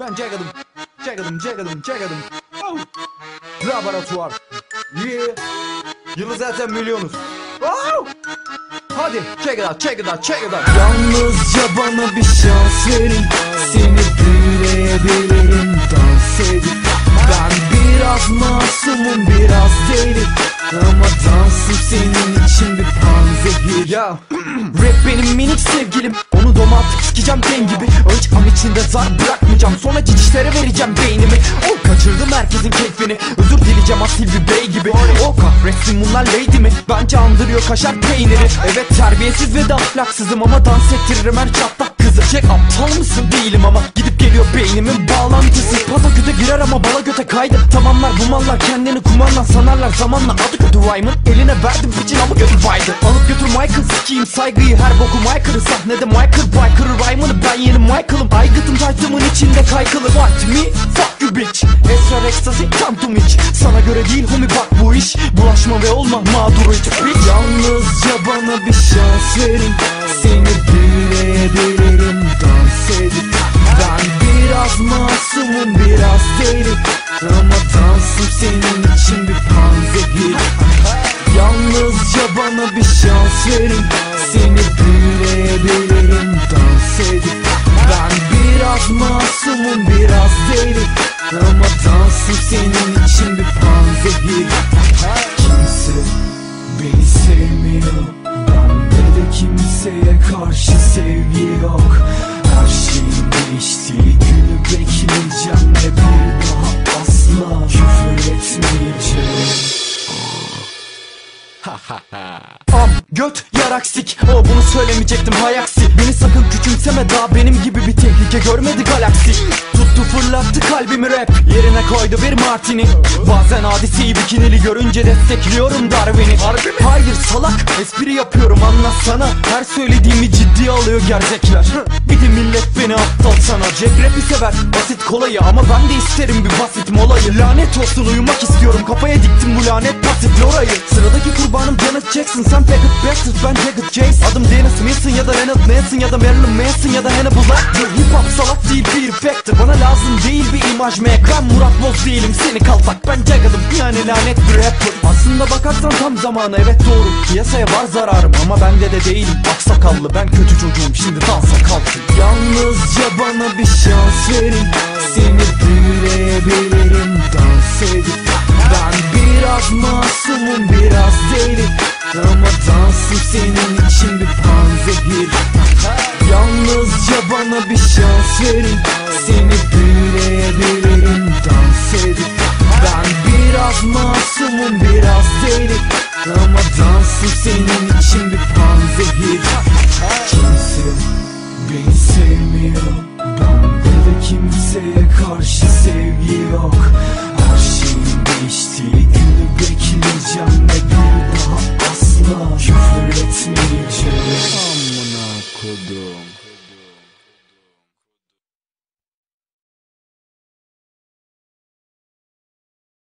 Ben Jagger'dım. Jagger'dım, Jagger'dım, Jagger'dım. Oh. Laboratuvar. Yeah. Yılı zaten milyonuz. Oh. Hadi check it out, check it out, check it out. Yalnızca bana bir şans verin Seni büyüleyebilirim dans edip Ben biraz masumum biraz deli Ama dansım senin için bir Ya. Rap benim minik sevgilim. Onu doma atıp sikeceğim ten gibi. Önce am içinde zar bırakmayacağım. Sonra cicişlere vereceğim beynimi. O kaçırdım herkesin keyfini. Özür dileyeceğim asil bir bey gibi. O kahretsin bunlar lady mi? Bence andırıyor kaşar peyniri. Evet terbiyesiz ve de ahlaksızım Ama dans ettiririm her çatlak Jack aptal mısın? Değilim ama Gidip geliyor beynimin bağlantısı. Pata göte girer ama bala göte kaydı. Tamamlar bu mallar kendini kumarla sanarlar Zamanla. Adı kötü rhyme'ın Eline verdim piçin ama götü baydı Alıp götür Michael sikiyim saygıyı Her boku Michael'ı sahnede Michael Biker'ı rhyme'ını ben yeni Michael'ım. Aygıtım taytımın içinde kaykılı. What me? Fuck you bitch. Esrar ekstasi come to me Sana göre değil homie bak bu iş. Bulaşma ve olma mağdur bitch. Yalnızca bana bir şans verin. Seni verin Seni büyüleyebilirim dans edip. Ben biraz masumum biraz deli. Ama dansım senin için bir panzehir Kimse beni sevmiyor. Bende de kimseye karşı sevgi yok. Her şeyin değiştiği günü bekleyeceğim Am göt yaraksik O bunu söylemeyecektim hayaksi Beni sakın küçümseme daha benim gibi bir tehlike görmedi galaksi. Tuttu fırlattı kalbimi rap. Yerine koydu bir martini. Bazen hadiseyi bikinili görünce destekliyorum Darwin'i. Hayır salak. Espri yapıyorum anlatsana. Her söylediğimi ciddiye alıyor gerzekler Bir de millet beni aptal sana. Jack rap'i sever basit kolayı. Ama ben de isterim bir basit molayı. Lanet olsun uyumak istiyorum. Kafaya diktim bu lanet basitle orayı Sıradaki kurbanım Janet Jackson. Sen Packet Bastard ben Jagged Jace Adım Dennis Mason ya da Leonard Manson Ya da Marilyn Manson ya da Hannibal Lecter. Hip hop salak değil bir factor. Bana lazım değil bir imaj. Mek Ben Murat Boz Ben Yani lanet bir rapper. Aslında bakarsan tam zamanı evet doğru. Piyasaya var zararım ama bende de değilim. Aksakallı ben kötü çocuğum. Şimdi dansa kalkın Yalnızca bana bir şans verin. Seni büyüleyebilirim dans edip Ben biraz masumum biraz deli. Ama dansım senin için bir panzehir. Yalnızca bana bir şans verin. Seni günü bekleyeceğim Ve bir daha asla küfür etmeyeceğim. Amına kodum